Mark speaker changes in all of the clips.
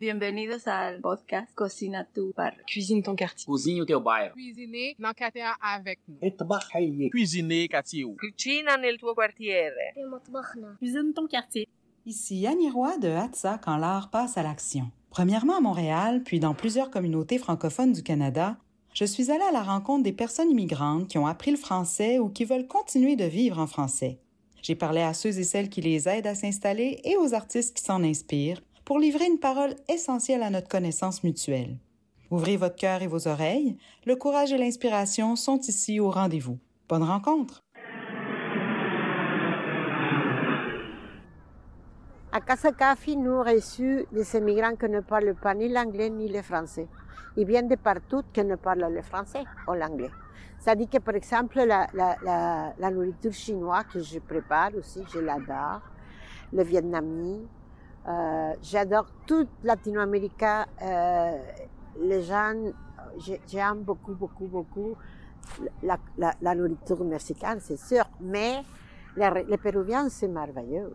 Speaker 1: Bienvenidos ao podcast Cocina tu bar.
Speaker 2: Cuisine ton quartier.
Speaker 3: Cozinha o teu bairro.
Speaker 4: Cuisiner na quartier avec nous.
Speaker 5: Trabalhar.
Speaker 3: Cuisiner quartier.
Speaker 6: Tuo.
Speaker 2: Cuisine ton quartier.
Speaker 7: Ici Annie Roy de Hatsa quand l'art passe à l'action. Premièrement à Montréal, puis dans plusieurs communautés francophones du Canada, je suis allée à la rencontre des personnes immigrantes qui ont appris le français ou qui veulent continuer de vivre en français. J'ai parlé à ceux et celles qui les aident à s'installer et aux artistes qui s'en inspirent pour livrer une parole essentielle à notre connaissance mutuelle. Ouvrez votre cœur et vos oreilles, le courage et l'inspiration sont ici au rendez-vous. Bonne rencontre!
Speaker 8: À Casa Café, nous reçu des immigrants qui ne parlent pas ni l'anglais ni le français. Ils viennent de partout qui ne parlent le français ou l'anglais. Ça dit que, par exemple, la, la nourriture chinoise que je prépare aussi, je l'adore. Le vietnamien. Euh, j'adore toute Latino-Amérique. Euh, les gens, j'ai- j'aime beaucoup, beaucoup, beaucoup la, la, la nourriture mexicaine, c'est sûr. Mais les, les Péruviens, c'est merveilleux.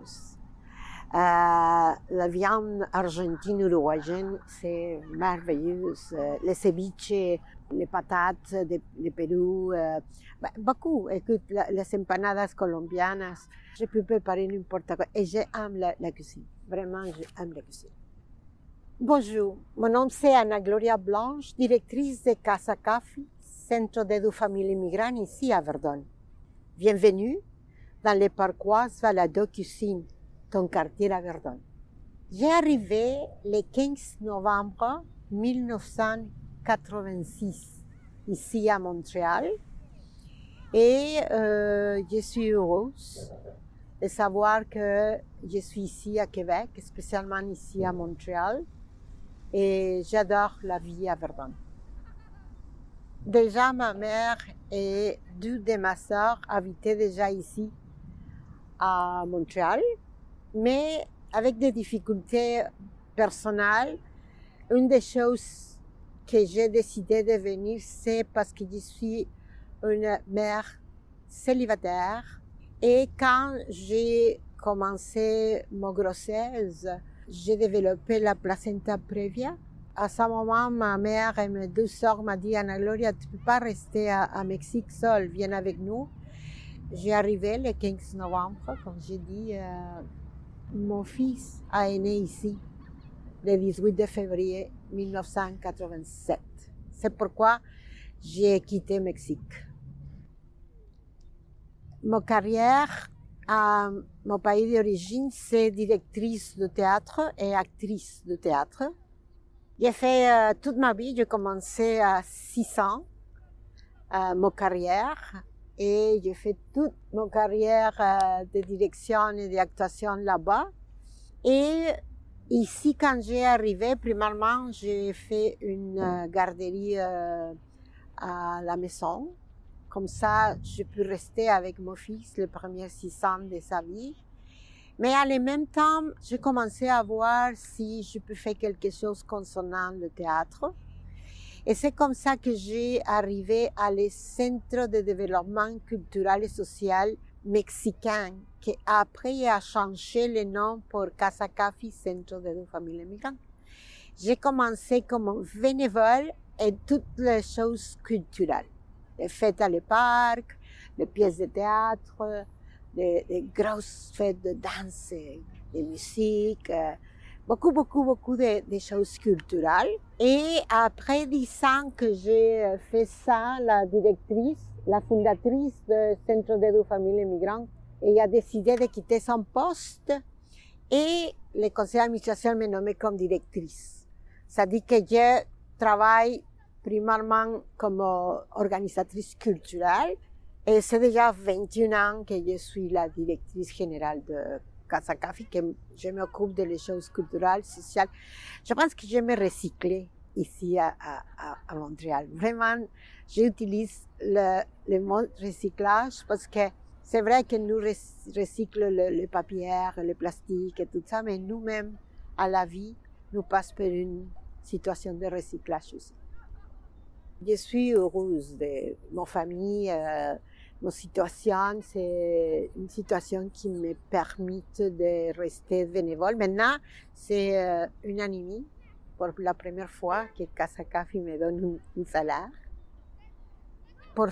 Speaker 8: Euh, la viande argentine uruguayenne, c'est merveilleux. Euh, Les ceviches, les patates de, de Pérou, euh, bah, beaucoup. Écoute, les empanadas colombianas, je peux préparer n'importe quoi. Et j'aime la cuisine. Vraiment, j'aime la cuisine. Bonjour, mon nom c'est Anna Gloria Blanche, directrice de Casa Café, centre d'aide aux familles immigrantes ici à Verdun. Bienvenue dans le parcours Valado Cuisine, ton quartier à Verdun. J'ai arrivé le 15 novembre 1986 ici à Montréal et euh, je suis heureuse de savoir que je suis ici à Québec, spécialement ici à Montréal et j'adore la vie à Verdun. Déjà, ma mère et deux de ma sœur habitaient déjà ici à Montréal, mais avec des difficultés personnelles. Une des choses que j'ai décidé de venir, c'est parce que je suis une mère célibataire. Et quand j'ai commencé ma grossesse, j'ai développé la placenta prévia. À ce moment, ma mère et mes deux sœurs m'ont dit, Anna Gloria, tu ne peux pas rester à, à Mexique seule, viens avec nous. J'ai arrivé le 15 novembre, comme j'ai dit, euh, mon fils a né ici le 18 de février 1987. C'est pourquoi j'ai quitté Mexique. Ma carrière à mon pays d'origine, c'est directrice de théâtre et actrice de théâtre. J'ai fait euh, toute ma vie, j'ai commencé à 6 ans euh, ma carrière et j'ai fait toute ma carrière euh, de direction et d'actuation là-bas. Et ici, quand j'ai arrivé, premièrement, j'ai fait une euh, garderie à la maison. Comme ça, je peux rester avec mon fils les premiers six ans de sa vie. Mais le même temps, j'ai commencé à voir si je peux faire quelque chose concernant le théâtre. Et c'est comme ça que j'ai arrivé à le Centre de développement culturel et social mexicain, qui après a changé le nom pour Casa Café, Centre de familles migrantes. J'ai commencé comme bénévole et toutes les choses culturelles. Les fêtes à le parc, les pièces de théâtre, les grosses fêtes de danse, de musique, euh, beaucoup, beaucoup, beaucoup de, choses culturelles. Et après dix ans que j'ai fait ça, la directrice, la fondatrice du Centre d'aide aux familles migrantes, elle a décidé de quitter son poste et le conseil d'administration m'a nommé comme directrice. Ça dit que je travaille primairement comme organisatrice culturelle et c'est déjà 21 ans que je suis la directrice générale de Casa Café, que je m'occupe de les choses culturelles, sociales. Je pense que je me recycler ici à, Montréal. Vraiment, j'utilise le, le mot recyclage parce que c'est vrai que nous recyclons le, le papier, le plastique et tout ça, mais nous-mêmes, à la vie, nous passons par une situation de recyclage aussi. Je suis heureuse de ma famille. Euh, ma situation, c'est une situation qui me permet de rester bénévole. Maintenant, c'est euh, une an et demi pour la première fois que Casa Café me donne un, salaire. Pour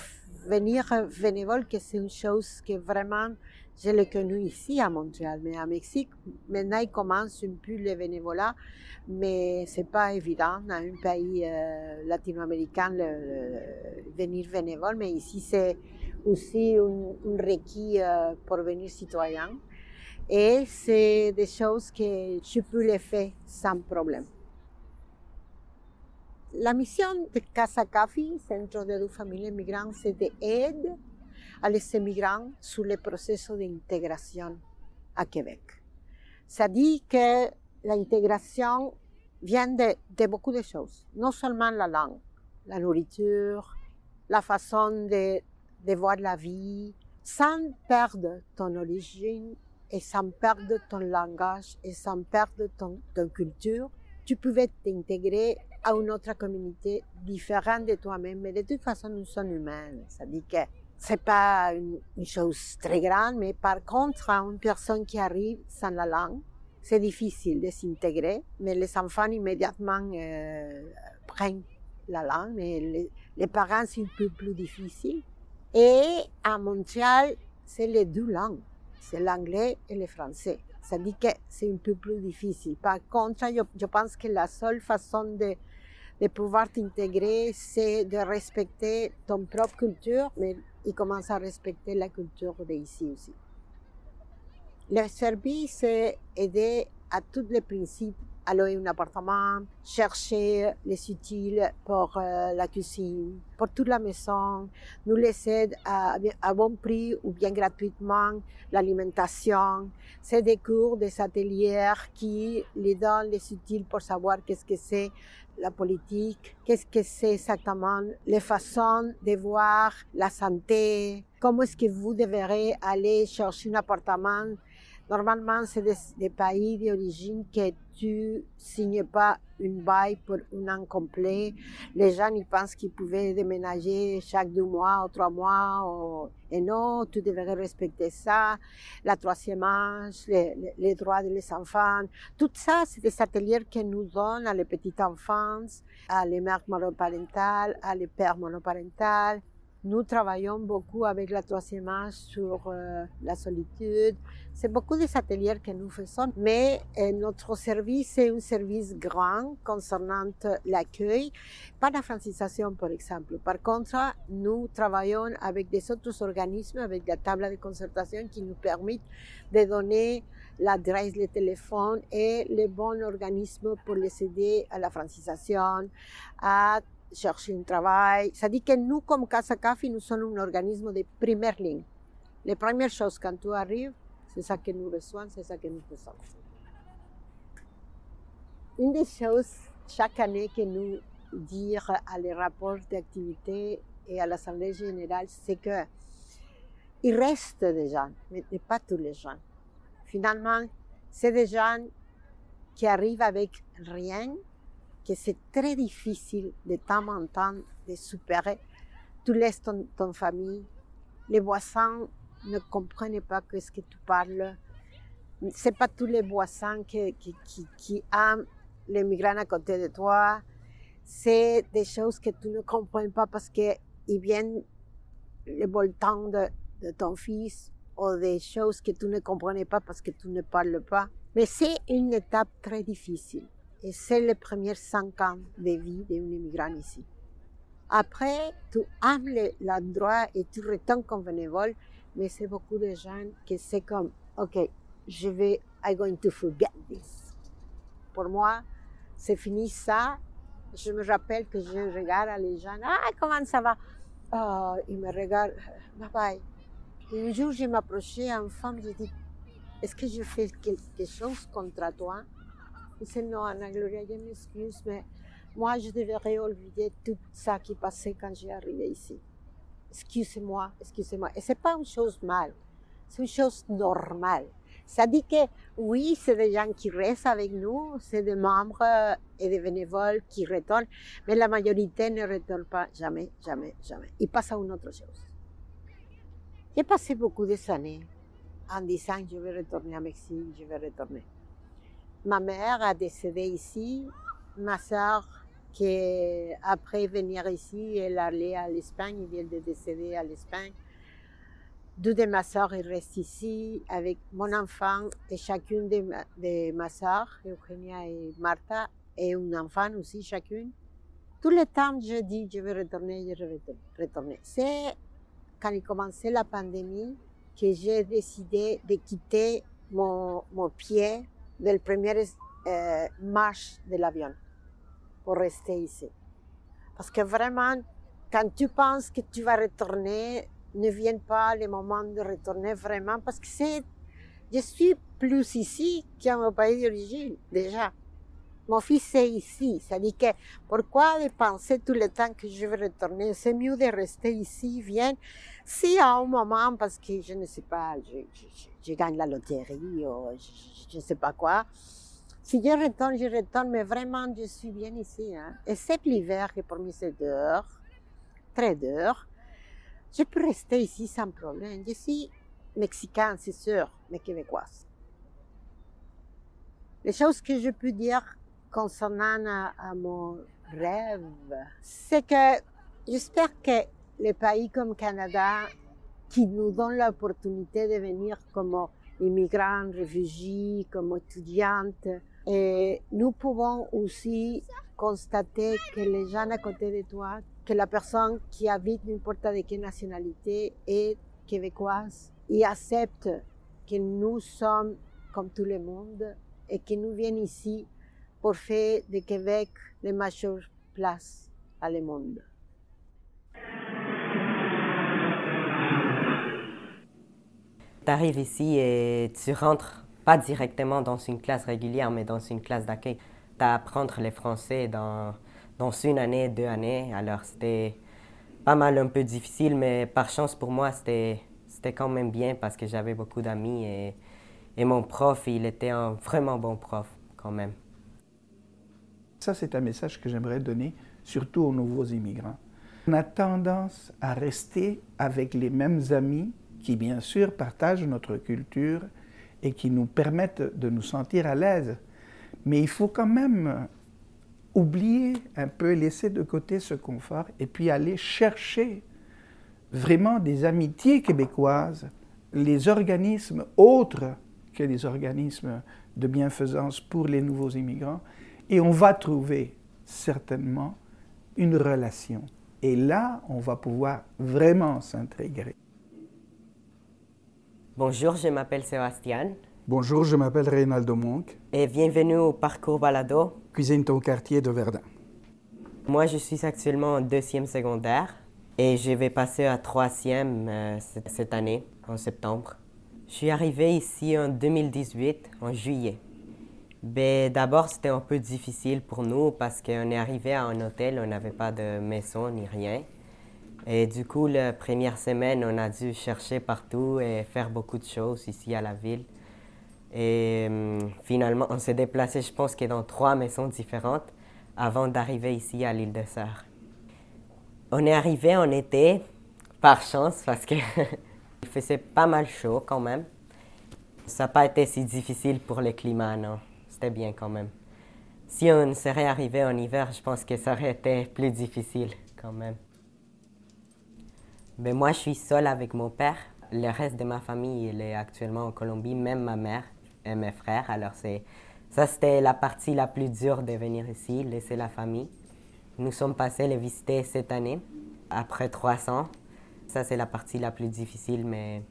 Speaker 8: venir bénévole, que c'est une chose que vraiment je l'ai connu ici à Montréal, mais à Mexique, maintenant il commence un peu le bénévolat, mais c'est pas évident dans un pays euh, latino-américain de venir bénévole, mais ici c'est aussi un, requis euh, pour venir citoyen. Et c'est des choses que je peux les faire sans problème. La mission de Casa Café, Centro de Familias Migrantes, c'est d'aider à les immigrants sur le processus d'intégration à Québec. Ça dit que l'intégration vient de, de, beaucoup de choses, non seulement la langue, la nourriture, la façon de, de voir la vie, sans perdre ton origine et sans perdre ton langage et sans perdre ton, ton culture, tu pouvais t'intégrer à une autre communauté différente de toi-même, mais de toute façon, nous sommes humains. Ça dit que c'est pas une, chose très grande, mais par contre, une personne qui arrive sans la langue, c'est difficile de s'intégrer, mais les enfants immédiatement euh, prennent la langue, mais les, parents, c'est un peu plus difficile. Et à Montréal, c'est les deux langues, c'est l'anglais et le français. Ça dit que c'est un peu plus difficile. Par contre, je, je pense que la seule façon de, de pouvoir t'intégrer, c'est de respecter ton propre culture, mais il commence à respecter la culture d'ici aussi. Le service, c'est aider à tous les principes à louer un appartement, chercher les utiles pour euh, la cuisine, pour toute la maison, nous les aide à, à bon prix ou bien gratuitement, l'alimentation. C'est des cours, des ateliers qui les donnent les utiles pour savoir qu'est-ce que c'est la politique, qu'est-ce que c'est exactement, les façons de voir la santé, comment est-ce que vous devrez aller chercher un appartement Normalement, c'est des, pays d'origine que tu signes pas une bail pour un an complet. Les gens, ils pensent qu'ils pouvaient déménager chaque deux mois ou trois mois. Et non, tu devrais respecter ça. La troisième âge, les, droits des enfants. Tout ça, c'est des ateliers que nous donnent à les petites enfants, à les mères monoparentales, à les pères monoparentales. Nous travaillons beaucoup avec la troisième âge sur euh, la solitude. C'est beaucoup des ateliers que nous faisons, mais euh, notre service est un service grand concernant l'accueil, pas la francisation par exemple. Par contre, nous travaillons avec des autres organismes, avec la table de concertation qui nous permettent de donner l'adresse, le téléphone et les bons organismes pour les aider à la francisation, chercher un travail. Dit que nous, comme Casa Café, nous sommes un organisme de première ligne. Les premières choses quand tu arrives, c'est ça que nous reçoivons, c'est ça que nous faisons. Une des choses chaque année que nous dire à les rapports d'activité et à l'Assemblée générale, c'est que il reste des gens, mais pas tous les gens. Finalement, c'est des gens qui arrivent avec rien, que c'est très difficile de temps en temps de superer. Tu laisses ton, ton famille, les voisins ne comprennent pas ce que tu parles. C'est pas tous les voisins qui, qui, qui, qui aiment les migrants à côté de toi. C'est des choses que tu ne comprends pas parce qu'ils viennent le voltant de, de ton fils ou des choses que tu ne comprenais pas parce que tu ne parles pas. Mais c'est une étape très difficile. Et c'est les premiers cinq ans de vie d'un immigrant ici. Après, tu aimes l'endroit et tu retournes comme bénévole, mais c'est beaucoup de gens qui c'est comme, OK, je vais, I'm going to forget this. Pour moi, c'est fini ça. Je me rappelle que je regarde les gens, ah, comment ça va? Oh, ils me regardent, bye bye. Et un jour, je m'approchais à une femme, je dis, est-ce que je fais quelque chose contre toi? Dit, non, Anna Gloria, je m'excuse, mais moi, je devrais oublier tout ça qui passait quand j'ai arrivé ici. Excusez-moi, excusez-moi. Et c'est pas une chose mal, c'est une chose normale. Ça dit que oui, c'est des gens qui restent avec nous, c'est des membres et des bénévoles qui retournent, mais la majorité ne retourne pas jamais, jamais, jamais. Ils passent à une autre chose. J'ai passé beaucoup d'années en disant je vais retourner à Mexique, je vais retourner. Ma mère a décédé ici ma soeur qui, après venir ici, elle allait à l'Espagne, elle vient de décéder à l'Espagne. Deux de ma soeur restent ici avec mon enfant et chacune de ma, de Eugenia et Martha, et un enfant aussi chacune. Tout le temps, je dis, je vais retourner, je vais retourner. C'est quand il commençait la pandémie que j'ai décidé de quitter mon pied de la première euh, marche de l'avion pour rester ici. Parce que vraiment, quand tu penses que tu vas retourner, ne vient pas le moment de retourner vraiment parce que c'est, je suis plus ici qu'à mon pays d'origine, déjà. Mon fils est ici. Ça dit que pourquoi penser tout le temps que je vais retourner? C'est mieux de rester ici, viens. Si à un moment, parce que je ne sais pas, je, gagne la loterie ou je ne sais pas quoi, si je retourne, je retourne, mais vraiment, je suis bien ici. Hein. Except l'hiver, que pour moi c'est dehors, très dehors. Je peux rester ici sans problème. Je suis mexicaine, c'est sûr, mais québécoise. Les choses que je peux dire concernant à, mon rêve, c'est que j'espère que les pays comme Canada, qui nous donnent l'opportunité de venir comme immigrants, réfugiés, comme étudiantes, et nous pouvons aussi constater que les gens à côté de toi, que la personne qui habite n'importe de quelle nationalité est québécoise et accepte que nous sommes comme tout le monde et que nous viennent ici pour faire de Québec la majeure place à le monde.
Speaker 3: Tu arrives ici et tu rentres pas directement dans une classe régulière, mais dans une classe d'accueil. Tu apprendre le français dans, dans une année, deux années. Alors c'était pas mal un peu difficile, mais par chance pour moi, c'était quand même bien parce que j'avais beaucoup d'amis et, et mon prof, il était un vraiment bon prof quand même.
Speaker 5: Ça, c'est un message que j'aimerais donner surtout aux nouveaux immigrants. On a tendance à rester avec les mêmes amis qui, bien sûr, partagent notre culture et qui nous permettent de nous sentir à l'aise. Mais il faut quand même oublier un peu, laisser de côté ce confort et puis aller chercher vraiment des amitiés québécoises, les organismes autres que les organismes de bienfaisance pour les nouveaux immigrants, et on va trouver certainement une relation. Et là, on va pouvoir vraiment s'intégrer.
Speaker 3: Bonjour, je m'appelle Sébastien.
Speaker 9: Bonjour, je m'appelle Reynaldo Monk.
Speaker 3: Et bienvenue au parcours balado.
Speaker 9: Cuisine ton quartier de Verdun.
Speaker 3: Moi, je suis actuellement en deuxième secondaire et je vais passer à troisième euh, cette année, en septembre. Je suis arrivé ici en 2018, en juillet. Ben, D'abord, c'était un peu difficile pour nous parce qu'on est arrivé à un hôtel, on n'avait pas de maison ni rien. Et du coup, la première semaine, on a dû chercher partout et faire beaucoup de choses ici à la ville. Et hum, finalement, on s'est déplacé, je pense, que dans trois maisons différentes avant d'arriver ici à l'île de Sœur. On est arrivé en été, par chance, parce qu'il faisait pas mal chaud quand même. Ça n'a pas été si difficile pour le climat, non bien quand même. Si on serait arrivé en hiver, je pense que ça aurait été plus difficile quand même. Mais moi, je suis seule avec mon père. Le reste de ma famille, il est actuellement en Colombie, même ma mère et mes frères. Alors, c'est, ça, c'était la partie la plus dure de venir ici, laisser la famille. Nous sommes passés les visiter cette année, après trois ans. Ça, c'est la partie la plus difficile, mais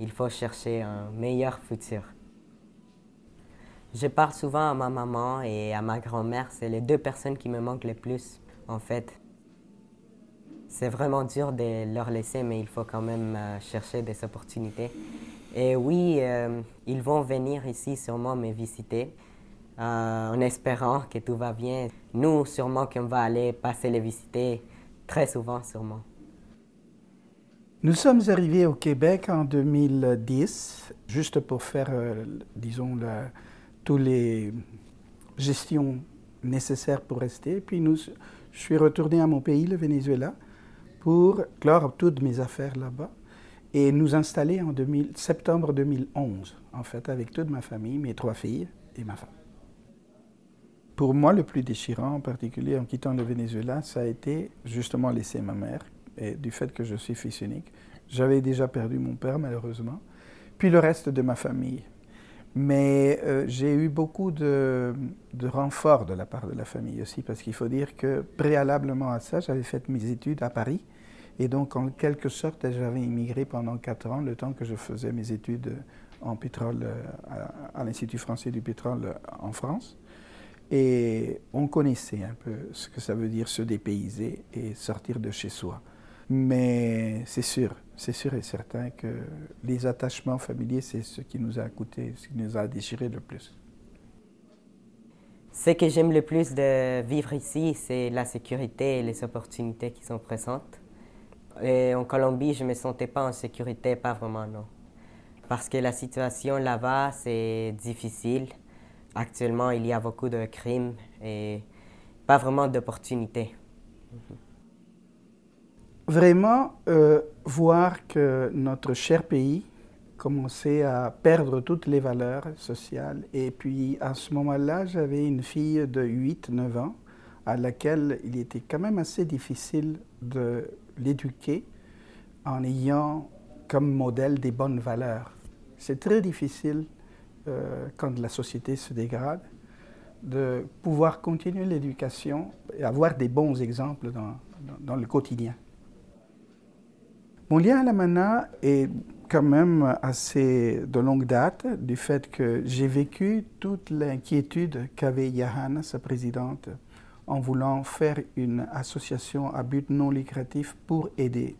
Speaker 3: il faut chercher un meilleur futur. Je parle souvent à ma maman et à ma grand-mère. C'est les deux personnes qui me manquent le plus, en fait. C'est vraiment dur de leur laisser, mais il faut quand même euh, chercher des opportunités. Et oui, euh, ils vont venir ici sûrement me visiter, euh, en espérant que tout va bien. Nous, sûrement qu'on va aller passer les visiter très souvent, sûrement.
Speaker 5: Nous sommes arrivés au Québec en 2010, juste pour faire, disons, le, toutes les gestions nécessaires pour rester. Puis je suis retourné à mon pays, le Venezuela, pour clore toutes mes affaires là-bas et nous installer en septembre 2011, en fait, avec toute ma famille, mes trois filles et ma femme. pour moi, le plus déchirant, en particulier en quittant le Venezuela, ça a été justement laisser ma mère, et du fait que je suis fils unique. J'avais déjà perdu mon père, malheureusement, puis le reste de ma famille. Mais euh, j'ai eu beaucoup de, de renforts de la part de la famille aussi, parce qu'il faut dire que préalablement à ça, j'avais fait mes études à Paris. Et donc, en quelque sorte, j'avais immigré pendant quatre ans, le temps que je faisais mes études en pétrole euh, à, à l'Institut français du pétrole en France. Et on connaissait un peu ce que ça veut dire se dépayser et sortir de chez soi. Mais c'est sûr, c'est sûr et certain que les attachements familiers, c'est ce qui nous a coûté, ce qui nous a déchiré le plus.
Speaker 3: Ce que j'aime le plus de vivre ici, c'est la sécurité et les opportunités qui sont présentes. En Colombie, je ne me sentais pas en sécurité, pas vraiment, non. Parce que la situation là-bas, c'est difficile. Actuellement, il y a beaucoup de crimes et pas vraiment d'opportunités.
Speaker 5: Vraiment, euh, voir que notre cher pays commençait à perdre toutes les valeurs sociales. Et puis, à ce moment-là, j'avais une fille de 8-9 ans à laquelle il était quand même assez difficile de l'éduquer en ayant comme modèle des bonnes valeurs. C'est très difficile euh, quand la société se dégrade de pouvoir continuer l'éducation et avoir des bons exemples dans, dans, dans le quotidien. Mon lien à la MANA est quand même assez de longue date du fait que j'ai vécu toute l'inquiétude qu'avait Yahana, sa présidente, en voulant faire une association à but non lucratif pour aider.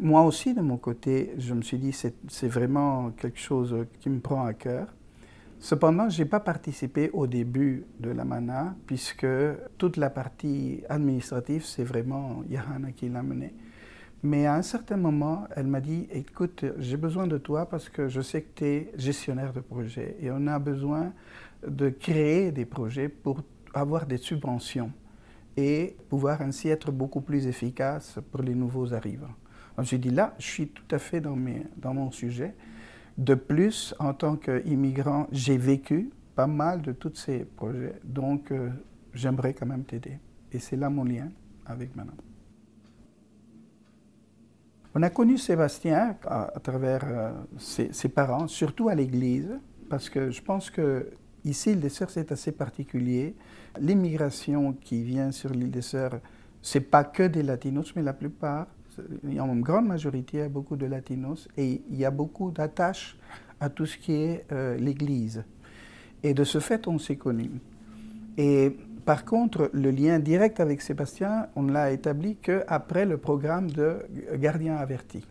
Speaker 5: Moi aussi, de mon côté, je me suis dit c'est, c'est vraiment quelque chose qui me prend à cœur. Cependant, je n'ai pas participé au début de la MANA, puisque toute la partie administrative, c'est vraiment Yahana qui l'a menée. Mais à un certain moment, elle m'a dit, écoute, j'ai besoin de toi parce que je sais que tu es gestionnaire de projet et on a besoin de créer des projets pour avoir des subventions et pouvoir ainsi être beaucoup plus efficace pour les nouveaux arrivants. J'ai dit là, je suis tout à fait dans, mon sujet. De plus, en tant qu'immigrant, j'ai vécu pas mal de tous ces projets, donc euh, j'aimerais quand même t'aider. Et c'est là mon lien avec Manon. On a connu Sébastien à, travers euh, ses, parents, surtout à l'église, parce que je pense que ici, l'île des Sœurs, c'est assez particulier. L'immigration qui vient sur l'île des Sœurs, c'est pas que des latinos, mais la plupart, une grande majorité, il y a beaucoup de latinos, et il y a beaucoup d'attaches à tout ce qui est euh, l'église. Et de ce fait, on s'est connus. Par contre, le lien direct avec Sébastien, on l'a établi qu'après le programme de Gardien averti.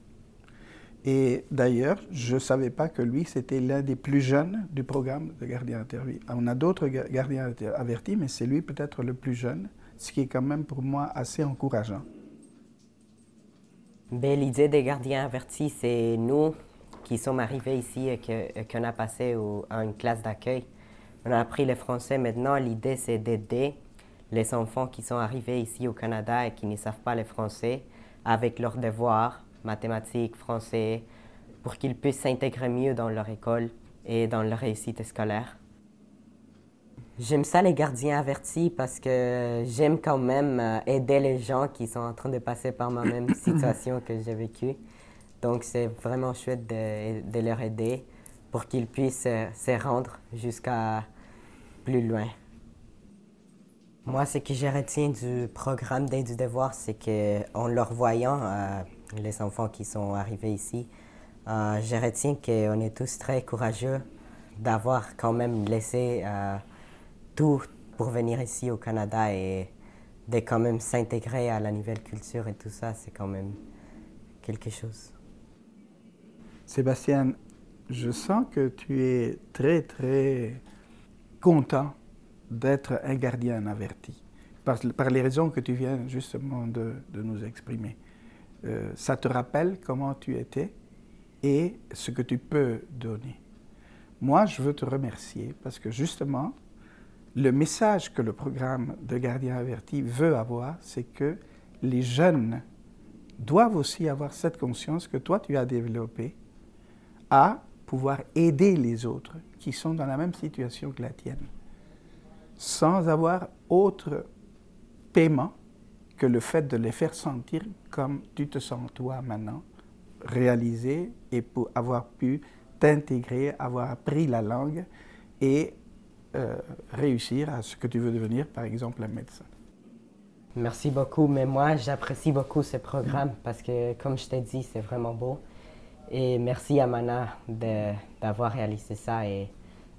Speaker 5: Et d'ailleurs, je ne savais pas que lui, c'était l'un des plus jeunes du programme de Gardien averti. On a d'autres gardiens avertis, mais c'est lui peut-être le plus jeune, ce qui est quand même pour moi assez encourageant.
Speaker 3: Ben, L'idée des gardiens avertis, c'est nous qui sommes arrivés ici et qu'on a passé au, à une classe d'accueil. On a appris le français maintenant. L'idée, c'est d'aider les enfants qui sont arrivés ici au Canada et qui ne savent pas le français avec leurs devoirs, mathématiques, français, pour qu'ils puissent s'intégrer mieux dans leur école et dans leur réussite scolaire. J'aime ça les gardiens avertis parce que j'aime quand même aider les gens qui sont en train de passer par ma même situation que j'ai vécue. Donc c'est vraiment chouette de, de leur aider pour qu'ils puissent se rendre jusqu'à loin. Moi, ce que je retiens du programme d'aide du devoir, c'est qu'en leur voyant, euh, les enfants qui sont arrivés ici, euh, je retiens qu'on est tous très courageux d'avoir quand même laissé euh, tout pour venir ici au Canada et de quand même s'intégrer à la nouvelle culture et tout ça, c'est quand même quelque chose.
Speaker 5: Sébastien, je sens que tu es très, très content d'être un gardien averti, par, les raisons que tu viens justement de, de nous exprimer. Euh, ça te rappelle comment tu étais et ce que tu peux donner. Moi, je veux te remercier parce que justement, le message que le programme de gardien averti veut avoir, c'est que les jeunes doivent aussi avoir cette conscience que toi, tu as développée à pouvoir aider les autres qui sont dans la même situation que la tienne. sans avoir autre paiement que le fait de les faire sentir comme tu te sens toi maintenant, réalisé et pour avoir pu t'intégrer, avoir appris la langue et euh, réussir à ce que tu veux devenir, par exemple un médecin.
Speaker 3: Merci beaucoup, mais moi j'apprécie beaucoup ce programme parce que, comme je t'ai dit, c'est vraiment beau. Et merci à Mana d'avoir réalisé ça et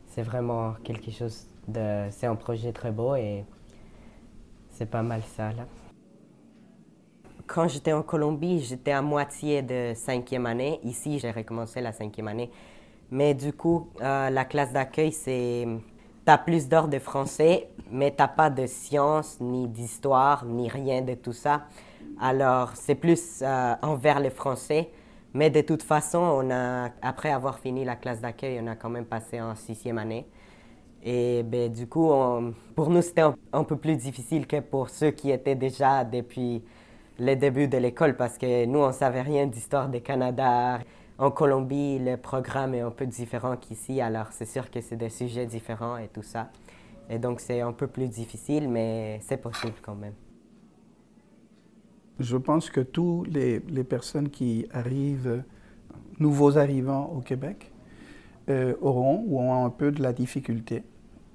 Speaker 3: c'est vraiment quelque chose de... C'est un projet très beau et c'est pas mal ça là. Quand j'étais en Colombie, j'étais à moitié de cinquième année. Ici, j'ai recommencé la cinquième année. Mais du coup, euh, la classe d'accueil, c'est... Tu as plus d'heures de français, mais tu pas de sciences, ni d'histoire, ni rien de tout ça. Alors, c'est plus euh, envers le français. Mais de toute façon, on a, après avoir fini la classe d'accueil, on a quand même passé en sixième année. Et ben, du coup, pour nous, c'était un, peu plus difficile que pour ceux qui étaient déjà depuis le début de l'école parce que nous, on savait rien d'histoire du Canada. En Colombie, le programme est un peu différent qu'ici, alors c'est sûr que c'est des sujets différents et tout ça. Et donc, c'est un peu plus difficile, mais c'est possible quand même.
Speaker 5: Je pense que toutes les, personnes qui arrivent, nouveaux arrivants au Québec, euh, auront ou ont un peu de la difficulté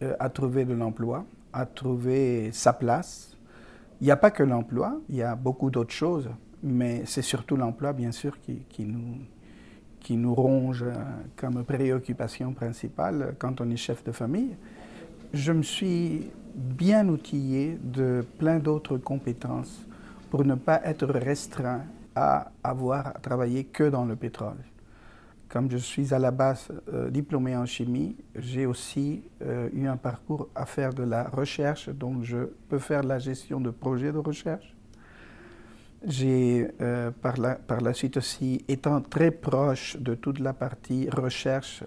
Speaker 5: euh, à trouver de l'emploi, à trouver sa place. Il n'y a pas que l'emploi, il y a beaucoup d'autres choses, mais c'est surtout l'emploi, bien sûr, qui, qui, nous, qui nous ronge euh, comme préoccupation principale quand on est chef de famille. Je me suis bien outillé de plein d'autres compétences pour ne pas être restreint à avoir à travailler que dans le pétrole. Comme je suis à la base euh, diplômé en chimie, j'ai aussi euh, eu un parcours à faire de la recherche, donc je peux faire la gestion de projets de recherche. J'ai euh, par, la, par la suite aussi, étant très proche de toute la partie recherche,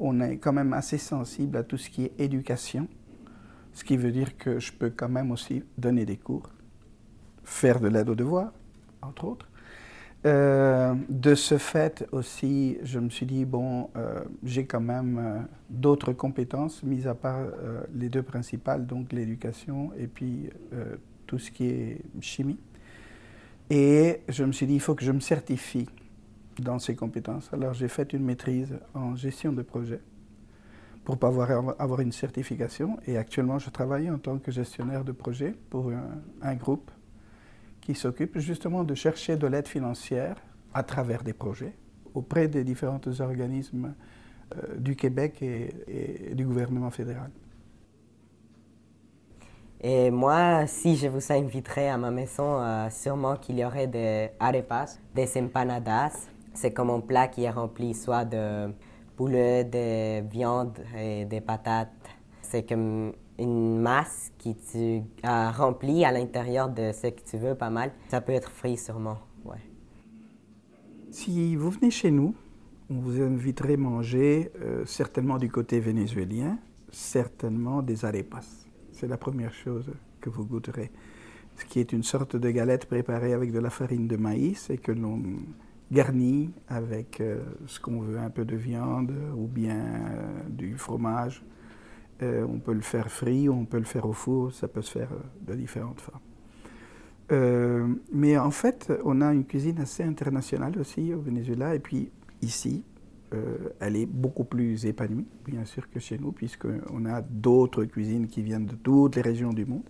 Speaker 5: on est quand même assez sensible à tout ce qui est éducation, ce qui veut dire que je peux quand même aussi donner des cours, faire de l'aide aux devoirs, entre autres. Euh, de ce fait aussi, je me suis dit, bon, euh, j'ai quand même euh, d'autres compétences, mis à part les deux principales, donc l'éducation et puis tout ce qui est chimie. Et je me suis dit, il faut que je me certifie dans ces compétences. Alors j'ai fait une maîtrise en gestion de projet pour pouvoir avoir une certification. Et actuellement, je travaille en tant que gestionnaire de projet pour un groupe qui s'occupe justement de chercher de l'aide financière à travers des projets auprès des différents organismes euh, du Québec et, du gouvernement fédéral.
Speaker 3: Et moi, si je vous inviterais à ma maison, euh, sûrement qu'il y aurait des arepas, des empanadas. C'est comme un plat qui est rempli soit de poulet, de viande et des patates. C'est comme une masse qui tu as remplie à l'intérieur de ce que tu veux, pas mal. Ça peut être frit sûrement, ouais.
Speaker 5: Si vous venez chez nous, on vous inviterait manger euh, certainement du côté vénézuélien, certainement des arepas. C'est la première chose que vous goûterez. Ce qui est une sorte de galette préparée avec de la farine de maïs et que l'on garnit avec euh, ce qu'on veut, un peu de viande ou bien euh, du fromage euh, on peut le faire frit, on peut le faire au four, ça peut se faire euh, de différentes formes. Euh, mais en fait, on a une cuisine assez internationale aussi au Venezuela. Et puis ici, elle est beaucoup plus épanouie, bien sûr, que chez nous, puisqu'on a d'autres cuisines qui viennent de toutes les régions du monde.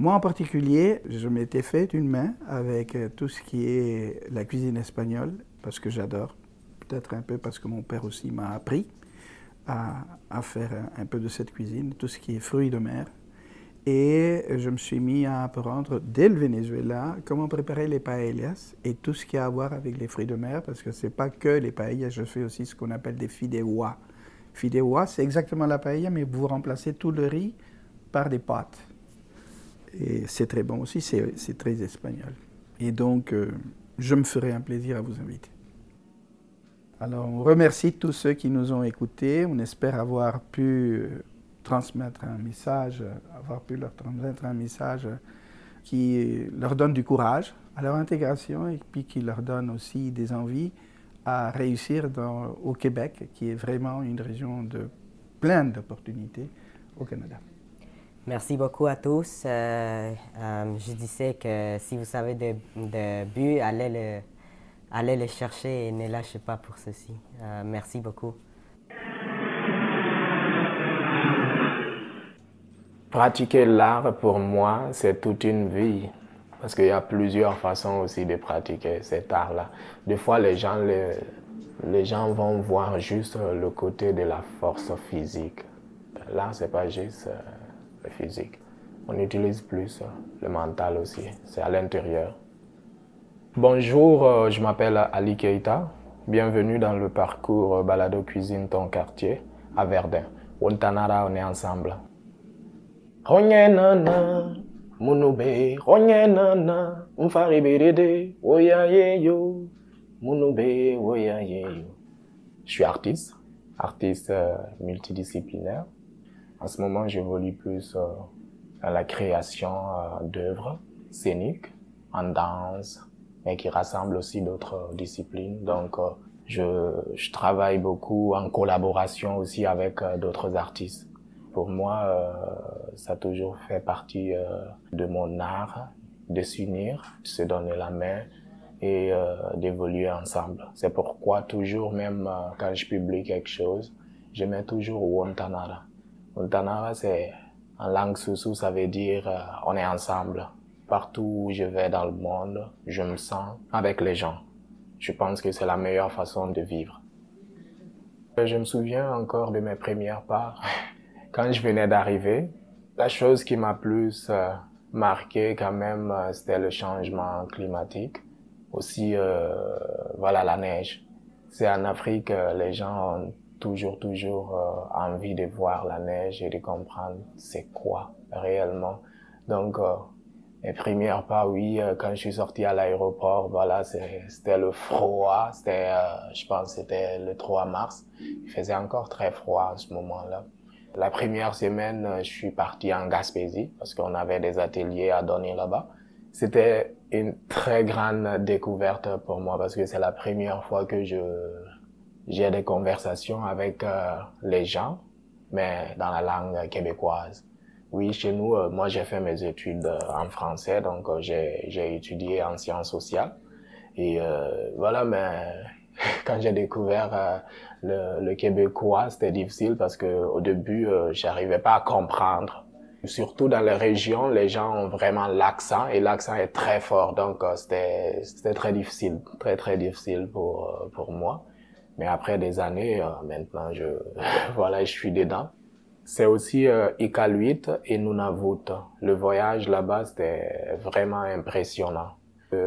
Speaker 5: Moi en particulier, je m'étais fait une main avec tout ce qui est la cuisine espagnole, parce que j'adore, peut-être un peu parce que mon père aussi m'a appris à, faire un, peu de cette cuisine, tout ce qui est fruits de mer. Et je me suis mis à apprendre dès le Venezuela comment préparer les paellas et tout ce qui a à voir avec les fruits de mer, parce que ce n'est pas que les paellas, je fais aussi ce qu'on appelle des fideuà. Fideuà, c'est exactement la paella, mais vous remplacez tout le riz par des pâtes. Et c'est très bon aussi, c'est très espagnol. Et donc, euh, je me ferai un plaisir à vous inviter. Alors, on remercie tous ceux qui nous ont écoutés. On espère avoir pu euh, transmettre un message, avoir pu leur transmettre un message qui leur donne du courage à leur intégration et puis qui leur donne aussi des envies à réussir au Québec, qui est vraiment une région de pleine d'opportunités au Canada.
Speaker 3: Merci beaucoup à tous. Euh, euh, je disais que si vous savez de, de but, allez le, allez le chercher et ne lâchez pas pour ceci. Euh, merci beaucoup.
Speaker 10: Pratiquer l'art, pour moi, c'est toute une vie. Parce qu'il y a plusieurs façons aussi de pratiquer cet art-là. Des fois, les gens, les, les gens vont voir juste le côté de la force physique. L'art, c'est pas juste le physique. On utilise plus le mental aussi. C'est à l'intérieur. Bonjour, je m'appelle Ali Keita. Bienvenue dans le parcours Balado Cuisine Ton Quartier à Verdun. Wontanara, on est ensemble. Je suis artiste, artiste euh, multidisciplinaire. En ce moment, j'évolue plus euh, dans la création euh, d'œuvres scéniques, en danse, mais qui rassemble aussi d'autres disciplines. Donc, je, je, travaille beaucoup en collaboration aussi avec d'autres artistes. Pour moi, euh, ça a toujours fait partie euh, de mon art de s'unir, de se donner la main et euh, d'évoluer ensemble. C'est pourquoi toujours, même quand je publie quelque chose, je mets toujours Wontanara. Wontanara, c'est en langue sousou, ça veut dire on est ensemble. Partout où je vais dans le monde, je me sens avec les gens. Je pense que c'est la meilleure façon de vivre. Je me souviens encore de mes premières parts. Quand je venais d'arriver, la chose qui m'a plus euh, marqué quand même, euh, c'était le changement climatique. Aussi, euh, voilà, la neige. C'est en Afrique, les gens ont toujours, toujours envie de voir la neige et de comprendre c'est quoi réellement. Donc, mes premières pas, oui, quand je suis sorti à l'aéroport, voilà, c'était le froid. C'était, je pense, c'était le 3 mars. Il faisait encore très froid à ce moment-là. La première semaine, je suis parti en Gaspésie parce qu'on avait des ateliers à donner là-bas. C'était une très grande découverte pour moi parce que c'est la première fois que je j'ai des conversations avec euh, les gens, mais dans la langue québécoise. Oui, chez nous, euh, moi j'ai fait mes études euh, en français, donc j'ai j'ai étudié en sciences sociales. Et voilà, mais quand j'ai découvert euh, le, le, québécois, c'était difficile parce que au début, euh, j'arrivais pas à comprendre. Surtout dans les régions, les gens ont vraiment l'accent et l'accent est très fort, donc euh, c'était c'était très difficile, très très difficile pour euh, pour moi. Mais après des années, maintenant je voilà, je suis dedans. C'est aussi euh, Iqaluit et Nunavut. Le voyage là-bas, c'était vraiment impressionnant.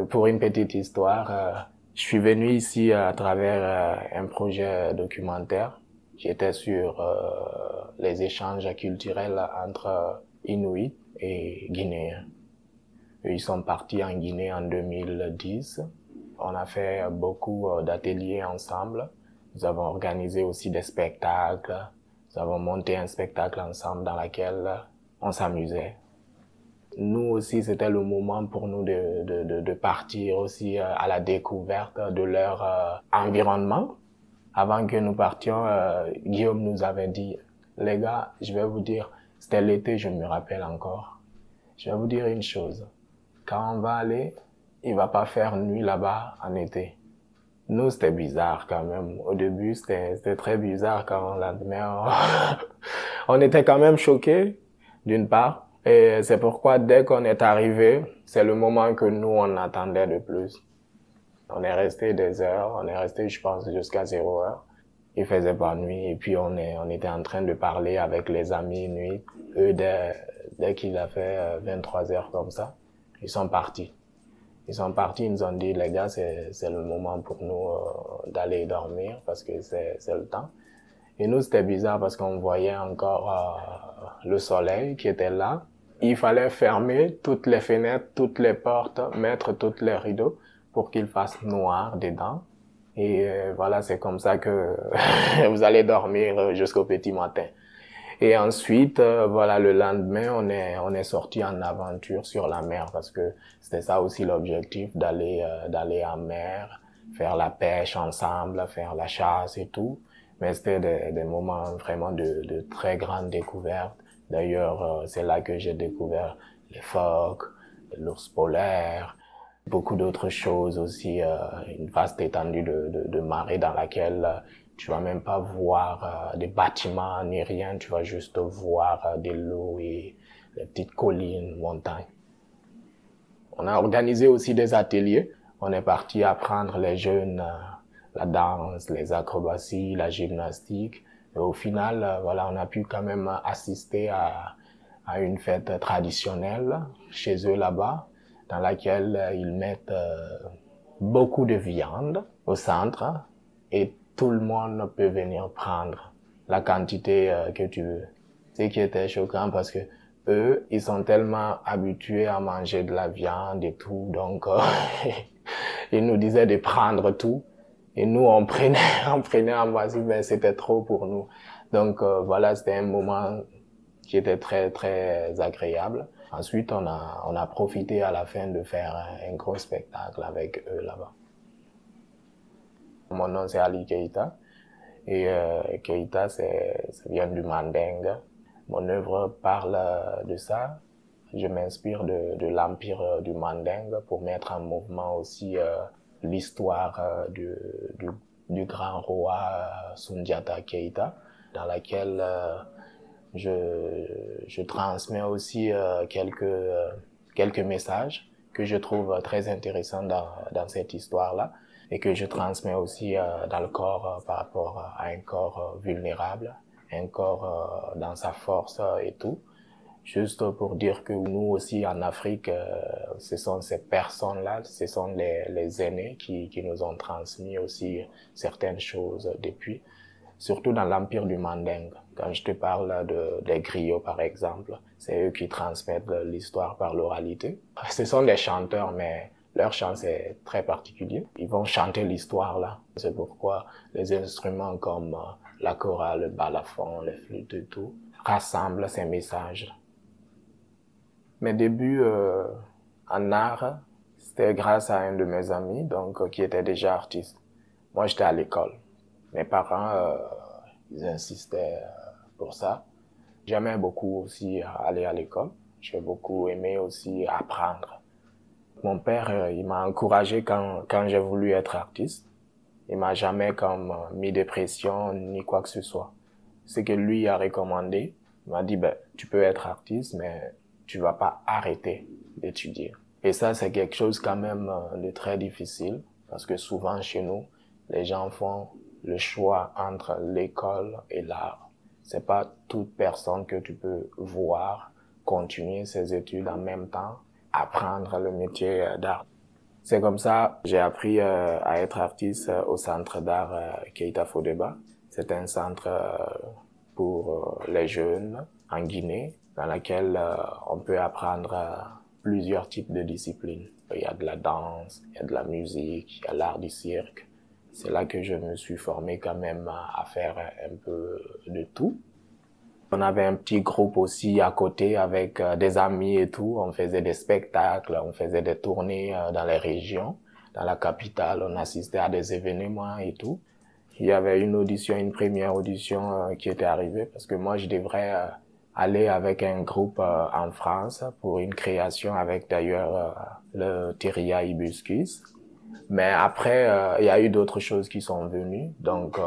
Speaker 10: pour une petite histoire je suis venu ici à travers euh, un projet documentaire. J'étais sur euh, les échanges culturels entre Inuits et Guinéens. Ils sont partis en Guinée en 2010. On a fait beaucoup euh, d'ateliers ensemble. Nous avons organisé aussi des spectacles. Nous avons monté un spectacle ensemble dans lequel on s'amusait nous aussi, c'était le moment pour nous de, de, de, partir aussi euh, à la découverte de leur euh, environnement. Avant que nous partions, euh, Guillaume nous avait dit, les gars, je vais vous dire, c'était l'été, je me rappelle encore. Je vais vous dire une chose. Quand on va aller, il va pas faire nuit là-bas en été. Nous, c'était bizarre quand même. Au début, c'était très bizarre quand on l'admet. on était quand même choqués, d'une part. Et c'est pourquoi dès qu'on est arrivé, c'est le moment que nous, on attendait de plus. On est resté des heures, on est resté, je pense, jusqu'à zéro heure. Il faisait pas nuit et puis on est, on était en train de parler avec les amis nuit. Eux, dès, dès qu'il a fait 23 euh, heures comme ça, ils sont partis. Ils sont partis, ils nous ont dit, les gars, c'est, c'est le moment pour nous euh, d'aller dormir parce que c'est, c'est le temps. Et nous, c'était bizarre parce qu'on voyait encore euh, le soleil qui était là il fallait fermer toutes les fenêtres, toutes les portes, mettre toutes les rideaux pour qu'il fasse noir dedans. Et euh, voilà, c'est comme ça que vous allez dormir jusqu'au petit matin. Et ensuite, euh, voilà, le lendemain, on est on est sorti en aventure sur la mer parce que c'était ça aussi l'objectif d'aller euh, d'aller en mer, faire la pêche ensemble, faire la chasse et tout. Mais c'était des, des moments vraiment de, de très grande découverte D'ailleurs, c'est là que j'ai découvert les phoques, l'ours polaire, beaucoup d'autres choses aussi, une vaste étendue de, de, de marée dans laquelle tu vas même pas voir des bâtiments ni rien, tu vas juste voir des lots et les petites collines, montagnes. On a organisé aussi des ateliers. On est parti apprendre les jeunes la danse, les acrobaties, la gymnastique. Et au final, voilà, on a pu quand même assister à, à une fête traditionnelle chez eux là-bas, dans laquelle ils mettent beaucoup de viande au centre et tout le monde peut venir prendre la quantité que tu veux. Ce qui était choquant parce que eux, ils sont tellement habitués à manger de la viande et tout, donc ils nous disaient de prendre tout. Et nous, on prenait, on prenait en masse, mais c'était trop pour nous. Donc voilà, c'était un moment qui était très très agréable. Ensuite, on a on a profité à la fin de faire un gros spectacle avec eux là-bas. Mon nom c'est Ali Keita et euh, Keita ça vient du mandingue. Mon œuvre parle de ça. Je m'inspire de, l'empire du mandingue pour mettre en mouvement aussi euh, l'histoire euh, du, grand roi Sundiata Keita, dans laquelle je, transmets aussi quelques, quelques messages que je trouve très intéressants dans, dans cette histoire-là et que je transmets aussi dans le corps par rapport à un corps vulnérable un corps euh, dans sa force et tout. Juste pour dire que nous aussi en Afrique, euh, ce sont ces personnes-là, ce sont les, les aînés qui, qui nous ont transmis aussi certaines choses depuis, surtout dans l'empire du Mandingue. Quand je te parle de, des griots, par exemple, c'est eux qui transmettent l'histoire par l'oralité. Ce sont des chanteurs, mais leur chant c'est très particulier. Ils vont chanter l'histoire là. C'est pourquoi les instruments comme la chorale, le balafon, les flûtes et tout, rassemble ces messages. Mes débuts euh, en art, c'était grâce à un de mes amis, donc qui était déjà artiste. Moi, j'étais à l'école. Mes parents, euh, ils insistaient pour ça. J'aimais beaucoup aussi aller à l'école. J'ai beaucoup aimé aussi apprendre. Mon père, il m'a encouragé quand, quand j'ai voulu être artiste. Il m'a jamais comme mis de pression ni quoi que ce soit. Ce que lui a recommandé, il m'a dit, ben, tu peux être artiste, mais tu vas pas arrêter d'étudier. Et ça, c'est quelque chose quand même de très difficile, parce que souvent chez nous, les gens font le choix entre l'école et l'art. C'est pas toute personne que tu peux voir continuer ses études en même temps, apprendre le métier d'art. C'est comme ça j'ai appris euh, à être artiste au centre d'art euh, Keita Fodeba. C'est un centre euh, pour les jeunes en Guinée dans lequel on peut apprendre plusieurs types de disciplines. Il y a de la danse, il y a de la musique, il y a l'art du cirque. C'est là que je me suis formé quand même à faire un peu de tout. On avait un petit groupe aussi à côté avec des amis et tout. On faisait des spectacles, on faisait des tournées dans les régions. Dans la capitale, on assistait à des événements et tout. Il y avait une audition, une première audition qui était arrivée parce que moi, je devrais aller avec un groupe en France pour une création avec d'ailleurs le Theria Hibiscus. Mais après, il y a eu d'autres choses qui sont venues. Donc,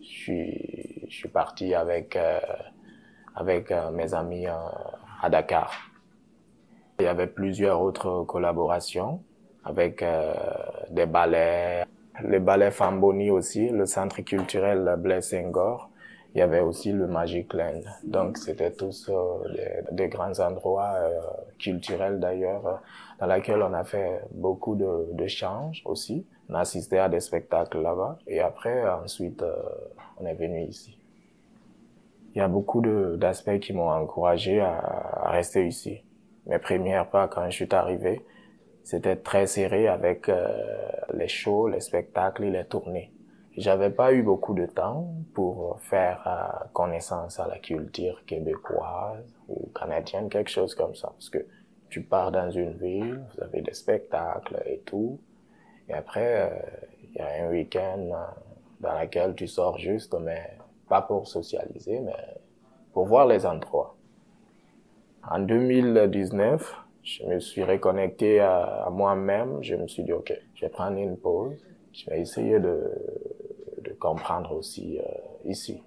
Speaker 10: je suis, je suis parti avec, euh, avec euh, mes amis euh, à Dakar. Il y avait plusieurs autres collaborations avec des ballets, le ballet Famboni aussi, le centre culturel Blaise Senghor. Il y avait aussi le Magic Land. Donc c'était tous des, grands endroits culturels d'ailleurs, dans lesquels on a fait beaucoup de, de aussi. On a à des spectacles là-bas et après ensuite on est venu ici. Il y a beaucoup d'aspects qui m'ont encouragé à, à, rester ici. Mes premières pas quand je suis arrivé, c'était très serré avec euh, les shows, les spectacles et les tournées. J'avais pas eu beaucoup de temps pour faire euh, connaissance à la culture québécoise ou canadienne, quelque chose comme ça. Parce que tu pars dans une ville, vous avez des spectacles et tout. Et après, il euh, y a un week-end dans lequel tu sors juste, mais pas pour socialiser, mais pour voir les endroits. En 2019, je me suis reconnecté à, moi-même. Je me suis dit, OK, je vais prendre une pause. Je vais essayer de, de comprendre aussi euh, ici.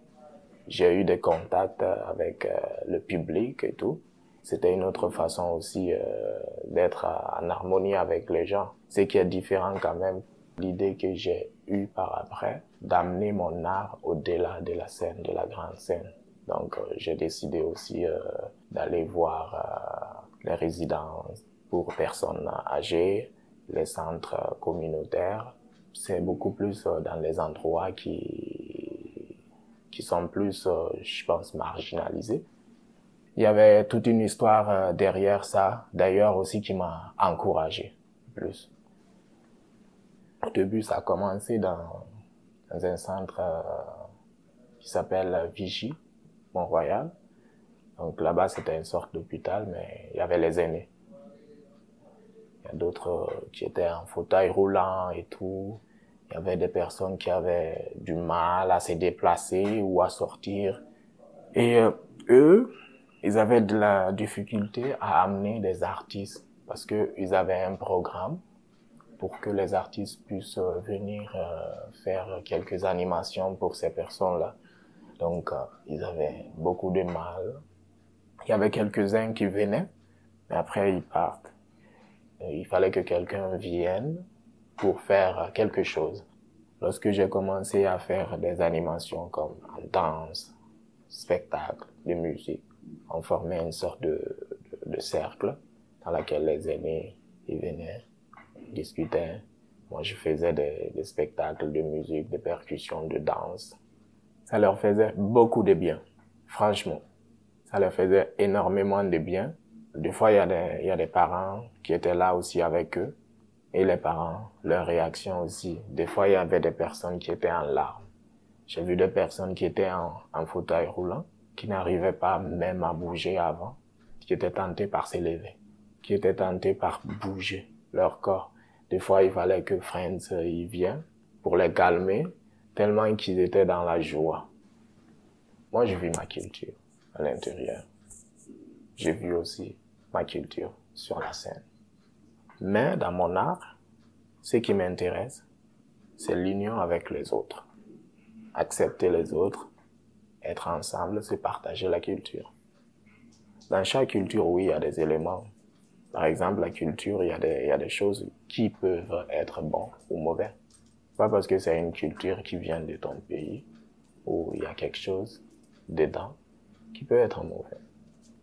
Speaker 10: J'ai eu des contacts avec euh, le public et tout. C'était une autre façon aussi euh, d'être en harmonie avec les gens. Ce qui est différent quand même, l'idée que j'ai eue par après, d'amener mon art au-delà de la scène, de la grande scène. Donc j'ai décidé aussi d'aller voir les résidences pour personnes âgées, les centres communautaires. C'est beaucoup plus euh, dans les endroits qui, sont plus, euh, je pense, marginalisés. Il y avait toute une histoire euh, derrière ça, d'ailleurs aussi qui m'a encouragé plus. Au début, ça a commencé dans, dans un centre qui s'appelle Vichy, Mont-Royal. Donc là-bas, c'était une sorte d'hôpital, mais il y avait les aînés. Il y a d'autres euh, qui étaient en fauteuil roulant et tout. Il y avait des personnes qui avaient du mal à se déplacer ou à sortir. Et euh, eux, ils avaient de la difficulté à amener des artistes parce qu'ils avaient un programme pour que les artistes puissent euh, venir faire quelques animations pour ces personnes-là. Donc, ils avaient beaucoup de mal il y avait quelques-uns qui venaient, mais après ils partent. il fallait que quelqu'un vienne pour faire quelque chose. Lorsque j'ai commencé à faire des animations comme danse, spectacle, de musique, on formait une sorte de, de, cercle dans lequel les aînés ils venaient, discutaient. Moi, je faisais des, des spectacles de musique, de percussions, de danse. Ça leur faisait beaucoup de bien, franchement ça leur faisait énormément de bien. Des fois, il y, a des, y a des parents qui étaient là aussi avec eux. Et les parents, leur réaction aussi. Des fois, il y avait des personnes qui étaient en larmes. J'ai vu des personnes qui étaient en, en fauteuil roulant, qui n'arrivaient pas même à bouger avant, qui étaient tentées par s'élever, qui étaient tentées par bouger leur corps. Des fois, il fallait que Friends y vienne pour les calmer, tellement qu'ils étaient dans la joie. Moi, je vis ma culture à l'intérieur. J'ai vu aussi ma culture sur la scène. Mais dans mon art, ce qui m'intéresse, c'est l'union avec les autres. Accepter les autres, être ensemble, c'est partager la culture. Dans chaque culture, oui, il y a des éléments. Par exemple, la culture, il y a des, choses qui peuvent être bons ou mauvais. Pas parce que c'est une culture qui vient de ton pays, ou il y a quelque chose dedans qui peut être mauvais,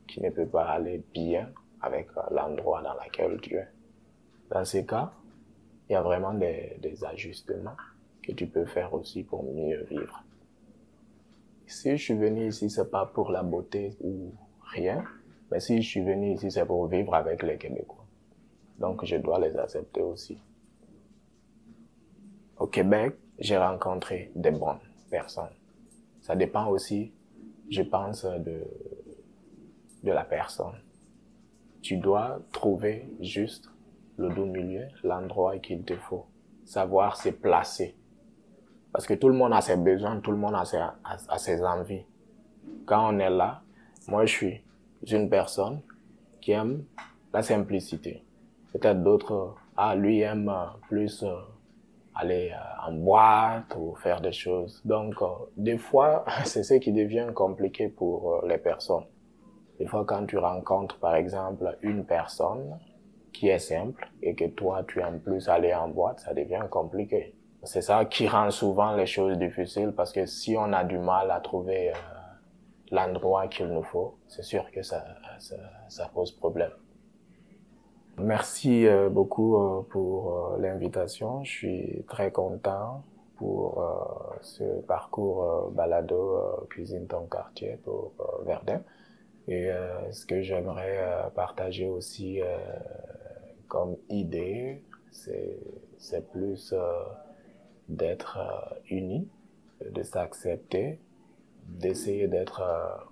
Speaker 10: qui ne peut pas aller bien avec euh, l'endroit dans lequel tu es. Dans ces cas, il y a vraiment des ajustements que tu peux faire aussi pour mieux vivre. Si je suis venu ici, c'est pas pour la beauté ou rien, mais si je suis venu ici, c'est pour vivre avec les Québécois. Donc, je dois les accepter aussi. Au Québec, j'ai rencontré des bonnes personnes. Ça dépend aussi je pense, de, de la personne. Tu dois trouver juste le doux milieu, l'endroit qu'il te faut. Savoir se placer. Parce que tout le monde a ses besoins, tout le monde a ses, envies. Quand on est là, moi je suis une personne qui aime la simplicité. Peut-être d'autres, ah, lui aime plus euh, aller euh, en boîte ou faire des choses. Donc, euh, des fois, c'est ce qui devient compliqué pour euh, les personnes. Des fois, quand tu rencontres, par exemple, une personne qui est simple et que toi, tu aimes plus aller en boîte, ça devient compliqué. C'est ça qui rend souvent les choses difficiles parce que si on a du mal à trouver l'endroit qu'il nous faut, c'est sûr que ça, ça, ça pose problème. Merci euh, beaucoup euh, pour euh, l'invitation. Je suis très content pour ce parcours balado Cuisine ton quartier pour Verdun. Et ce que j'aimerais partager aussi comme idée, c'est plus d'être unis, de s'accepter, d'essayer d'être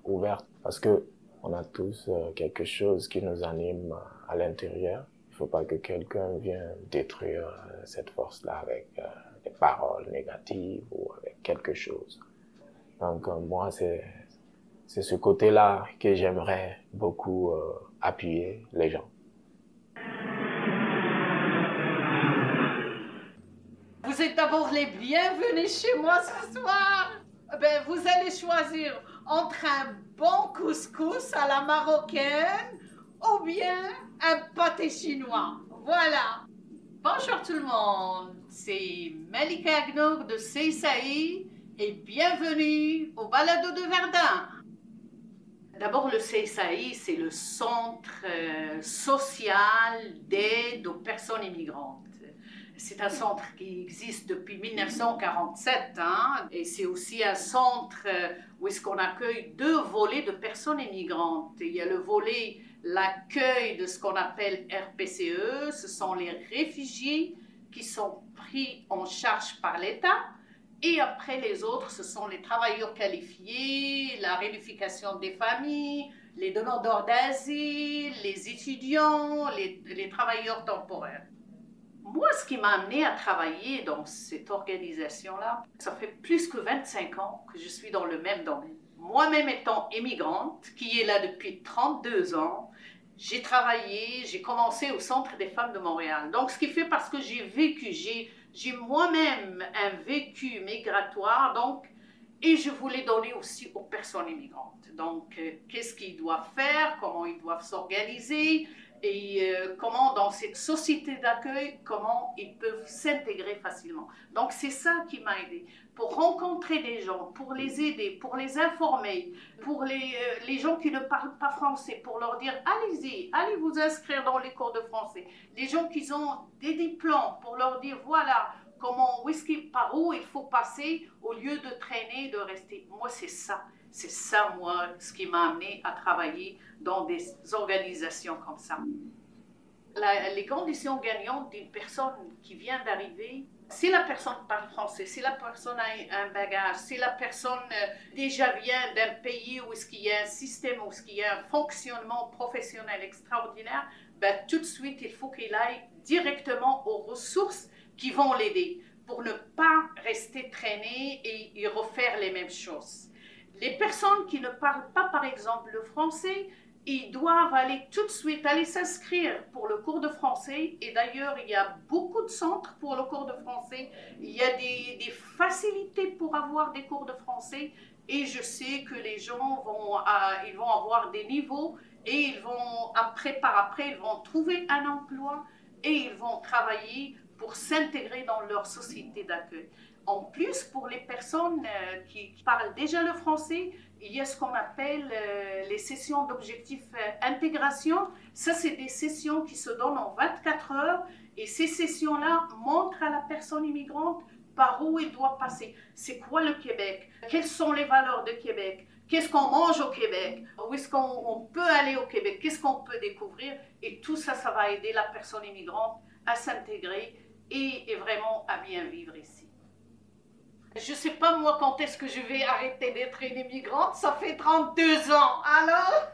Speaker 10: ouvert parce que on a tous quelque chose qui nous anime à l'intérieur. Il faut pas que quelqu'un vienne détruire euh, cette force-là avec euh, des paroles négatives ou avec quelque chose. Donc euh, moi, c'est c'est ce côté-là que j'aimerais beaucoup euh, appuyer les gens.
Speaker 11: Vous êtes d'abord les bienvenus chez moi ce soir. Ben, vous allez choisir entre un bon couscous à la marocaine ou bien un pâté chinois. Voilà. Bonjour tout le monde, c'est Malika Agnour de CSAI et bienvenue au Balado de Verdun. D'abord, le CSAI, c'est le Centre euh, social d'aide aux personnes immigrantes. C'est un centre qui existe depuis 1947 hein, et c'est aussi un centre euh, où est-ce qu'on accueille deux volets de personnes immigrantes. Il y a le volet l'accueil de ce qu'on appelle RPCE, ce sont les réfugiés qui sont pris en charge par l'État. Et après les autres, ce sont les travailleurs qualifiés, la réunification des familles, les demandeurs d'asile, les étudiants, les, les travailleurs temporaires. Moi, ce qui m'a amené à travailler dans cette organisation-là, ça fait plus que 25 ans que je suis dans le même domaine. Moi-même étant immigrante, qui est là depuis 32 ans, j'ai travaillé, j'ai commencé au Centre des femmes de Montréal. Donc, ce qui fait parce que j'ai vécu, j'ai, moi-même un vécu migratoire, donc, et je voulais donner aussi aux personnes immigrantes. Donc, euh, qu'est-ce qu'ils doivent faire, comment ils doivent s'organiser, et euh, comment dans cette société d'accueil, comment ils peuvent s'intégrer facilement. Donc c'est ça qui m'a aidé pour rencontrer des gens, pour les aider, pour les informer, pour les, euh, les gens qui ne parlent pas français, pour leur dire allez-y, allez vous inscrire dans les cours de français. Les gens qui ont des diplômes, pour leur dire voilà comment, où par où il faut passer au lieu de traîner, de rester. Moi c'est ça. C'est ça, moi, ce qui m'a amené à travailler dans des organisations comme ça. les conditions gagnantes d'une personne qui vient d'arriver, si la personne parle français, si la personne a un bagage, si la personne euh, déjà vient d'un pays où qu'il y a un système, où qu'il y a un fonctionnement professionnel extraordinaire, ben, tout de suite, il faut qu'il aille directement aux ressources qui vont l'aider pour ne pas rester traîné et refaire les mêmes choses. Les personnes qui ne parlent pas, par exemple, le français, ils doivent aller tout de suite aller s'inscrire pour le cours de français. Et d'ailleurs, il y a beaucoup de centres pour le cours de français. Il y a des, facilités pour avoir des cours de français. Et je sais que les gens vont, ils vont avoir des niveaux et ils vont, après, par après, ils vont trouver un emploi et ils vont travailler pour s'intégrer dans leur société d'accueil. En plus, pour les personnes euh, qui parlent déjà le français, il y a ce qu'on appelle euh, les sessions d'objectifs euh, intégration. Ça, c'est des sessions qui se donnent en 24 heures et ces sessions-là montrent à la personne immigrante par où il doit passer. C'est quoi le Québec? Quelles sont les valeurs de Québec? Qu'est-ce qu'on mange au Québec? Où est-ce qu'on peut aller au Québec? Qu'est-ce qu'on peut découvrir? Et tout ça, ça va aider la personne immigrante à s'intégrer et, et vraiment à bien vivre ici. Je ne sais pas moi quand est-ce que je vais arrêter d'être une immigrante, ça fait 32 ans, alors?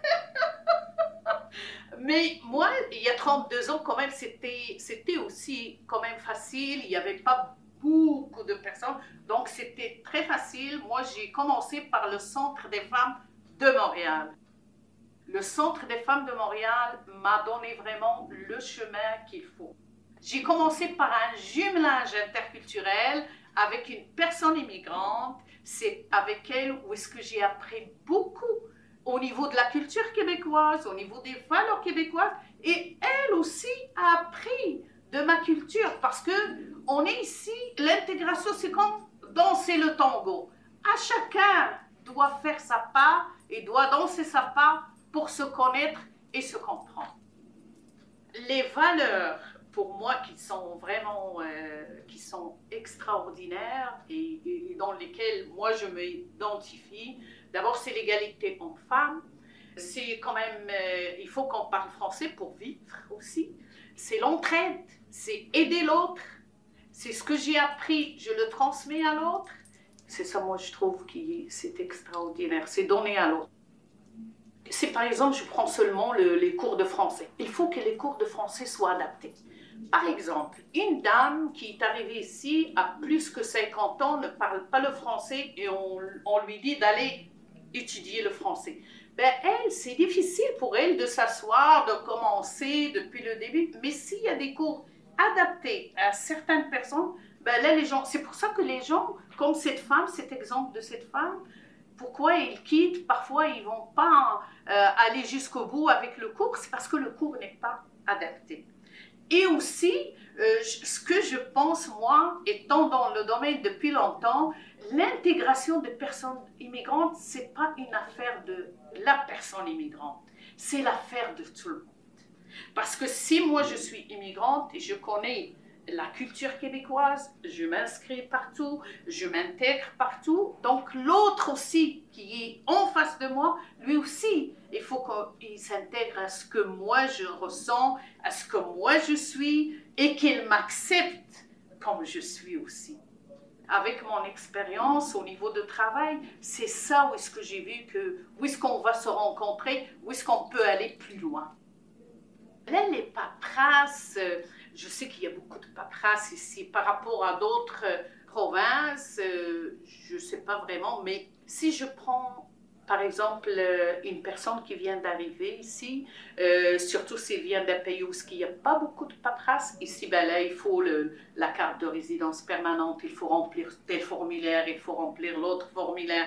Speaker 11: Mais moi, il y a 32 ans, quand même, c'était, c'était aussi quand même facile, il n'y avait pas beaucoup de personnes, donc c'était très facile. Moi, j'ai commencé par le Centre des femmes de Montréal. Le Centre des femmes de Montréal m'a donné vraiment le chemin qu'il faut. J'ai commencé par un jumelage interculturel avec une personne immigrante, c'est avec elle où est-ce que j'ai appris beaucoup au niveau de la culture québécoise, au niveau des valeurs québécoises, et elle aussi a appris de ma culture parce que on est ici, l'intégration c'est comme danser le tango. À chacun doit faire sa part et doit danser sa part pour se connaître et se comprendre. Les valeurs pour moi qui sont vraiment euh, qui sont extraordinaires et, dans lesquels moi je m'identifie. D'abord, c'est l'égalité homme-femme. C'est quand même, euh, il faut qu'on parle français pour vivre aussi. C'est l'entraide, c'est aider l'autre. C'est ce que j'ai appris, je le transmets à l'autre. C'est ça, moi, je trouve que c'est extraordinaire. C'est donner à l'autre. C'est par exemple, je prends seulement les cours de français. Il faut que les cours de français soient adaptés. Par exemple, une dame qui est arrivée ici à plus que 50 ans ne parle pas le français et on, lui dit d'aller étudier le français. Ben, elle, c'est difficile pour elle de s'asseoir, de commencer depuis le début. Mais s'il y a des cours adaptés à certaines personnes, ben là, les gens, c'est pour ça que les gens, comme cette femme, cet exemple de cette femme, pourquoi ils quittent, parfois ils vont pas euh, aller jusqu'au bout avec le cours, c'est parce que le cours n'est pas adapté. Et aussi, euh, ce que je pense, moi, étant dans le domaine depuis longtemps, l'intégration des personnes immigrantes, c'est pas une affaire de la personne immigrante, c'est l'affaire de tout le monde. Parce que si moi je suis immigrante et je connais la culture québécoise, je m'inscris partout, je m'intègre partout. Donc l'autre aussi qui est en face de moi, lui aussi, il faut qu'il s'intègre à ce que moi je ressens, à ce que moi je suis et qu'il m'accepte comme je suis aussi. Avec mon expérience au niveau de travail, c'est ça où est-ce que j'ai vu que où est-ce qu'on va se rencontrer, où est-ce qu'on peut aller plus loin. Là, les paperasses, je sais qu'il y a beaucoup de paperasse ici par rapport à d'autres euh, provinces. Euh, je ne sais pas vraiment, mais si je prends par exemple, euh, une personne qui vient d'arriver ici, surtout s'il vient d'un pays où il n'y a pas beaucoup de paperasse, ici, ben là, il faut la carte de résidence permanente, il faut remplir tel formulaire, il faut remplir l'autre formulaire.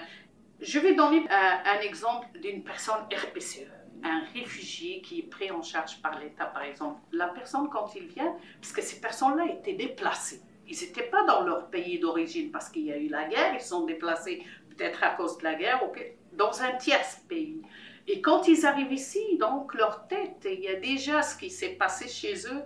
Speaker 11: Je vais donner un exemple d'une personne RPCE un réfugié qui est pris en charge par l'État, par exemple, la personne, quand il vient, parce que ces personnes-là étaient déplacées. Ils n'étaient pas dans leur pays d'origine parce qu'il y a eu la guerre, ils sont déplacés peut-être à cause de la guerre, dans un tiers pays. Et quand ils arrivent ici, donc leur tête, il y a déjà ce qui s'est passé chez eux.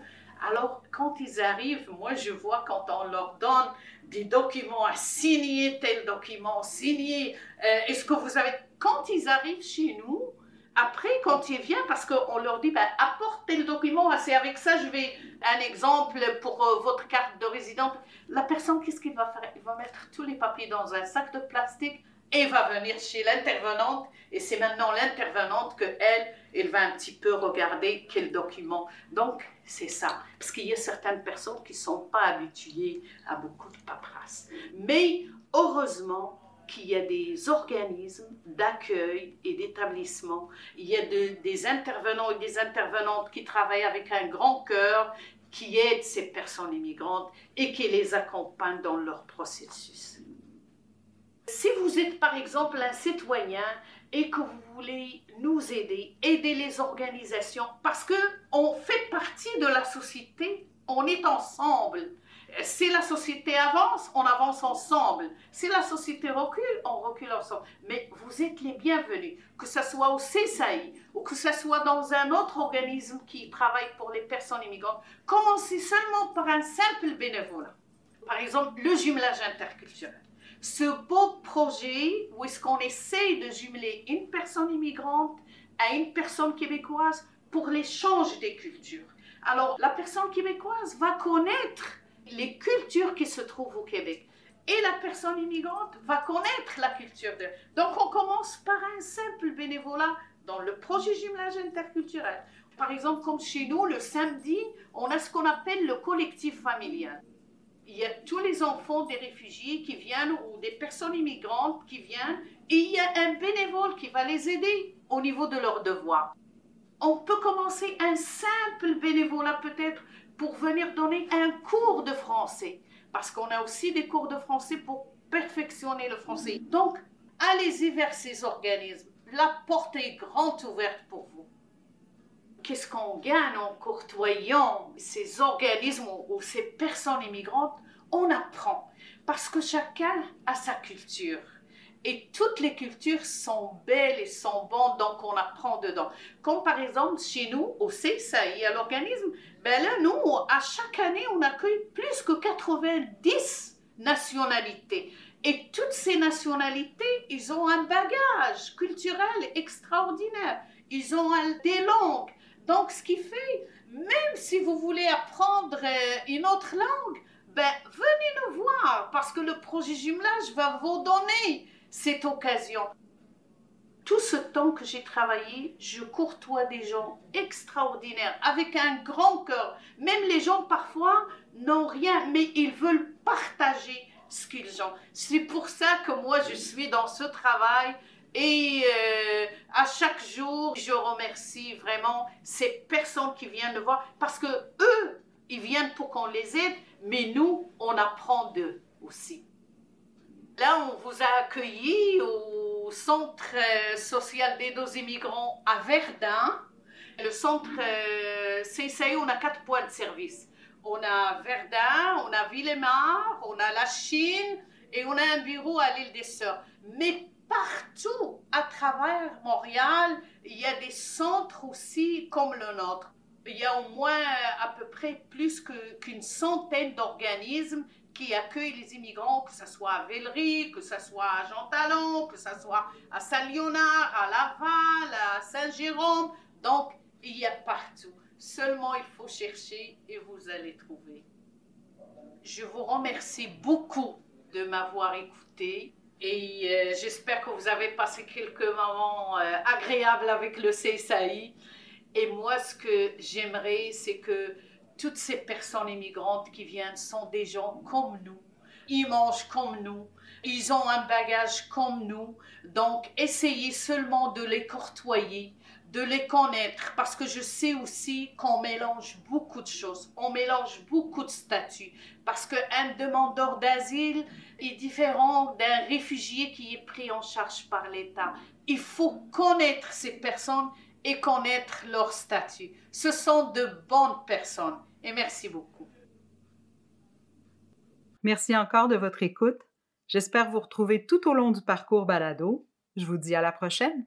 Speaker 11: Alors quand ils arrivent, moi je vois quand on leur donne des documents à signer, tel document signé, euh, est-ce que vous avez... Quand ils arrivent chez nous, après, quand il vient, parce qu'on leur dit, ben, apportez le document, c'est avec ça, je vais, un exemple pour euh, votre carte de résident. La personne, qu'est-ce qu'il va faire? Il va mettre tous les papiers dans un sac de plastique et va venir chez l'intervenante. Et c'est maintenant l'intervenante que elle, elle va un petit peu regarder quel document. Donc, c'est ça. Parce qu'il y a certaines personnes qui ne sont pas habituées à beaucoup de paperasse. Mais heureusement, qu'il y a des organismes d'accueil et d'établissement. Il y a des intervenants et des intervenantes qui travaillent avec un grand cœur, qui aident ces personnes immigrantes et qui les accompagnent dans leur processus. Si vous êtes par exemple un citoyen et que vous voulez nous aider, aider les organisations, parce que on fait partie de la société, on est ensemble. Si la société avance, on avance ensemble. Si la société recule, on recule ensemble. Mais vous êtes les bienvenus, que ce soit au CSAI ou que ce soit dans un autre organisme qui travaille pour les personnes immigrantes. Commencez seulement par un simple bénévolat. Par exemple, le jumelage interculturel. Ce beau projet où est-ce qu'on essaye de jumeler une personne immigrante à une personne québécoise pour l'échange des cultures. Alors, la personne québécoise va connaître les cultures qui se trouvent au Québec. Et la personne immigrante va connaître la culture de... Donc on commence par un simple bénévolat dans le projet jumelage interculturel. Par exemple, comme chez nous, le samedi, on a ce qu'on appelle le collectif familial. Il y a tous les enfants des réfugiés qui viennent ou des personnes immigrantes qui viennent et il y a un bénévole qui va les aider au niveau de leurs devoirs. On peut commencer un simple bénévolat peut-être pour venir donner un cours de français, parce qu'on a aussi des cours de français pour perfectionner le français. Donc, allez-y vers ces organismes. La porte est grande ouverte pour vous. Qu'est-ce qu'on gagne en courtoyant ces organismes ou ces personnes immigrantes? On apprend, parce que chacun a sa culture. Et toutes les cultures sont belles et sont bonnes, donc on apprend dedans. Comme par exemple chez nous, au CSAI, à l'organisme, ben là, nous, à chaque année, on accueille plus que 90 nationalités. Et toutes ces nationalités, ils ont un bagage culturel extraordinaire. Ils ont des langues. Donc, ce qui fait, même si vous voulez apprendre euh, une autre langue, ben, venez nous voir parce que le projet jumelage va vous donner cette occasion. Tout ce temps que j'ai travaillé, je courtois des gens extraordinaires, avec un grand cœur. Même les gens parfois n'ont rien, mais ils veulent partager ce qu'ils ont. C'est pour ça que moi je suis dans ce travail Et euh, à chaque jour, je remercie vraiment ces personnes qui viennent de voir parce que eux, ils viennent pour qu'on les aide, mais nous, on apprend d'eux aussi. Là, on vous a accueilli au Centre euh, social d'aide aux immigrants à Verdun. Le centre euh, CCI, on a quatre points de service. On a Verdun, on a Villemar, on a la Chine et on a un bureau à l'île des Sœurs. Mais partout à travers Montréal, il y a des centres aussi comme le nôtre. Il y a au moins à peu près plus qu'une centaine d'organismes qui accueillent les immigrants, que ce soit à Vellery, que ce soit à Jean Talon, que ce soit à Saint-Léonard, à Laval, à Saint-Jérôme. Donc, il y a partout. Seulement, il faut chercher et vous allez trouver. Je vous remercie beaucoup de m'avoir écouté et euh, j'espère que vous avez passé quelques moments euh, agréables avec le CSAI. Et moi, ce que j'aimerais, c'est que toutes ces personnes immigrantes qui viennent sont des gens comme nous. Ils mangent comme nous. Ils ont un bagage comme nous. Donc, essayez seulement de les courtoyer, de les connaître, parce que je sais aussi qu'on mélange beaucoup de choses. On mélange beaucoup de statuts. Parce qu'un demandeur d'asile est différent d'un réfugié qui est pris en charge par l'État. Il faut connaître ces personnes et connaître leur statut. Ce sont de bonnes personnes. Et merci beaucoup.
Speaker 7: Merci encore de votre écoute. J'espère vous retrouver tout au long du parcours balado. Je vous dis à la prochaine.